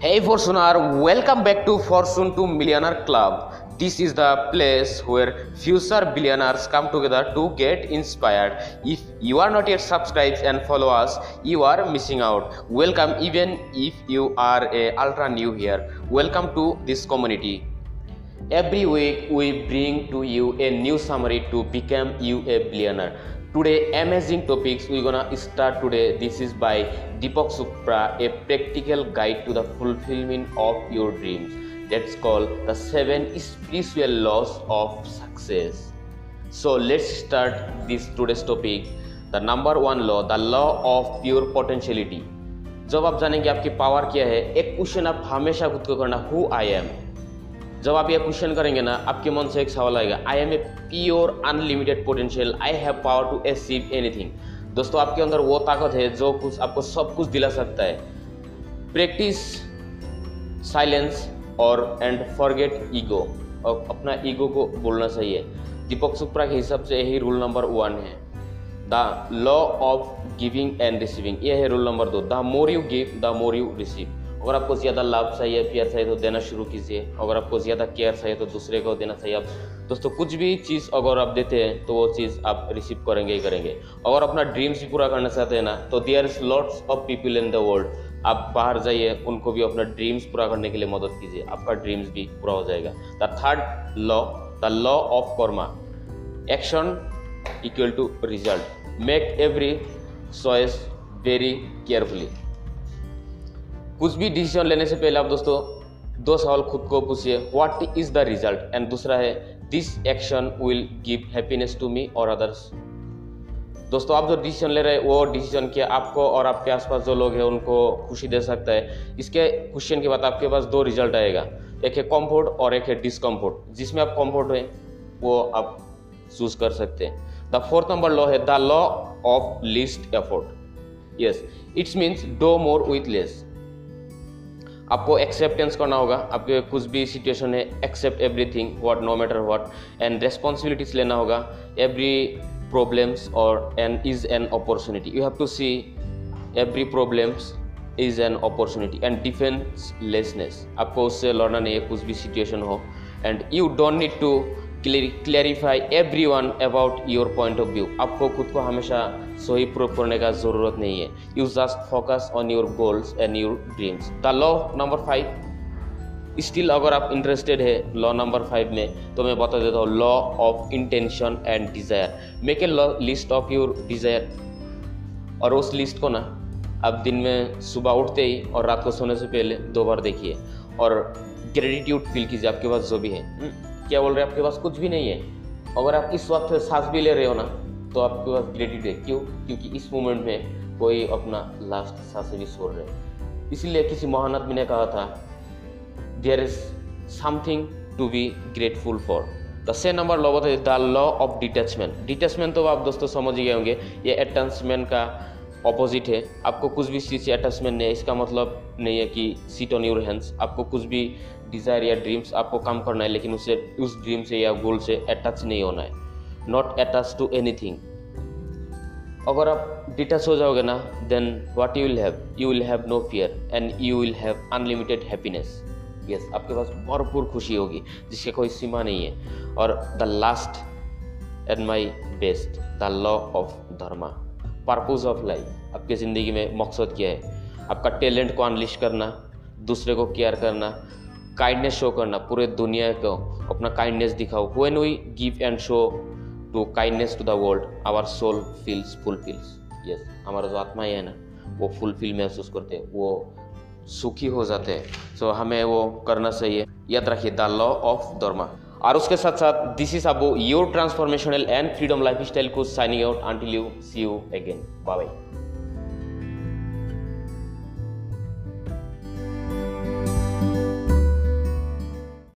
Hey Fortuner, welcome back to Fortune to Millionaire Club. This is the place where future billionaires come together to get inspired. If you are not yet subscribed and follow us, you are missing out. Welcome even if you are a ultra new here. Welcome to this community. Every week we bring to you a new summary to become you a billionaire. Amazing topics we're gonna start today. This is by Deepak Supra, a practical guide to the fulfillment of your dreams. That's called the seven spiritual laws of success. So let's start this today's topic. The number one law, the law of pure potentiality. जब आप जानेंगे आपकी power क्या है एक question आप हमेशा खुद को करना हु आई एम जब आप ये क्वेश्चन करेंगे ना, आपके मन से एक सवाल आएगा I am a pure unlimited potential I have power to achieve anything दोस्तों, आपके अंदर वो ताकत है जो कुछ आपको सब कुछ दिला सकता है। प्रैक्टिस साइलेंस और एंड फॉरगेट ईगो और अपना ईगो को बोलना चाहिए दीपक सुप्रा के हिसाब से यही रूल नंबर वन है। The law of giving and receiving ये है रूल नंबर दो the more you give the more you receive अगर आपको ज़्यादा लाभ चाहिए, प्यार चाहिए तो देना शुरू कीजिए। अगर आपको ज़्यादा केयर चाहिए तो दूसरे को देना चाहिए। आप दोस्तों, कुछ भी चीज़ अगर आप देते हैं तो वो चीज़ आप रिसीव करेंगे ही करेंगे। अगर अपना ड्रीम्स भी पूरा करना चाहते हैं ना तो there is lots of people in the world आप बाहर जाइए, उनको भी अपना ड्रीम्स पूरा करने के लिए मदद कीजिए। आपका ड्रीम्स भी पूरा हो जाएगा। The third law the law of karma action equal to result make every choice very carefully कुछ भी डिसीज़न लेने से पहले आप दोस्तों, दो सवाल खुद को पूछिए। What is the result and दूसरा है this action will give happiness to me और अदर्स दोस्तों, आप जो डिसीज़न ले रहे हैं, वो डिसीज़न क्या आपको और आपके आसपास जो लोग हैं, उनको खुशी दे सकता है। इसके क्वेश्चन के बाद आपके पास दो रिज़ल्ट आएगा। एक है कॉम्फोर्ट और एक है डिसकम्फोर्ट जिसमें आप कॉम्फोर्ट हैं, वो आप चूज़ कर सकते हैं। द फोर्थ नंबर लॉ है the law of least effort yes it's means do more with less आपको एक्सेप्टेंस करना होगा। आपके कुछ भी सिचुएशन है accept everything what no matter what and responsibilities लेना होगा। एवरी प्रॉब्लम्स और and is an opportunity you have to see every problems is an opportunity and defencelessness आपको उससे लड़ना नहीं है, कुछ भी सिचुएशन हो। And you don't need to clarify everyone about your point of view आपको खुद को हमेशा सही प्रूव करने का ज़रूरत नहीं है। You just focus on your goals and your dreams the law number five still अगर आप इंटरेस्टेड है लॉ नंबर फाइव में तो मैं बता देता हूँ law of intention and desire make a law list of your desire और उस लिस्ट को ना, आप दिन में सुबह उठते ही और रात को सोने से पहले दो बार देखिए। और ग्रेटिट्यूड फील कीजिए, आपके पास जो भी है। क्या बोल रहे हैं? आपके पास कुछ भी नहीं है। अगर आप इस वक्त सांस भी ले रहे हो ना तो आपके पास ग्रेटिट्यूड है। क्यों? क्योंकि इस मोमेंट में कोई अपना लास्ट सांस भी छोड़ रहे हैं। इसीलिए किसी महान आदमी ने कहा था there is something to be grateful for the से नंबर लॉ बताइए the law of detachment detachment तो आप दोस्तों समझ गए होंगे, ये अटैचमेंट का ऑपोजिट है। आपको कुछ भी चीज़ से अटैचमेंट नहीं है, इसका मतलब नहीं है कि सीट ऑन योर हैंड्स आपको कुछ भी डिज़ायर या ड्रीम्स आपको काम करना है, लेकिन उससे उस ड्रीम से या गोल से अटैच नहीं होना है। नॉट अटैच टू एनीथिंग अगर आप डिटैच हो जाओगे ना then what you will have you will have no fear and you will have unlimited happiness yes आपके पास भरपूर खुशी होगी, जिसके कोई सीमा नहीं है। और the last and my best the law of dharma purpose of life आपकी ज़िंदगी में मकसद क्या है? आपका टैलेंट को अनलिश करना दूसरे को केयर करना काइंडनेस शो करना पूरे दुनिया को अपना काइंडनेस दिखाओ। When we give and show to kindness to the world our soul feels fulfills yes हमारा जो आत्मा है ना वो फुलफिल महसूस करते हैं। वो सुखी हो जाते हैं। सो so, हमें वो करना चाहिए। याद रखिए द लॉ ऑफ़ धर्मा और उसके साथ साथ this is about your transformational and freedom lifestyle को signing out until you see you again bye bye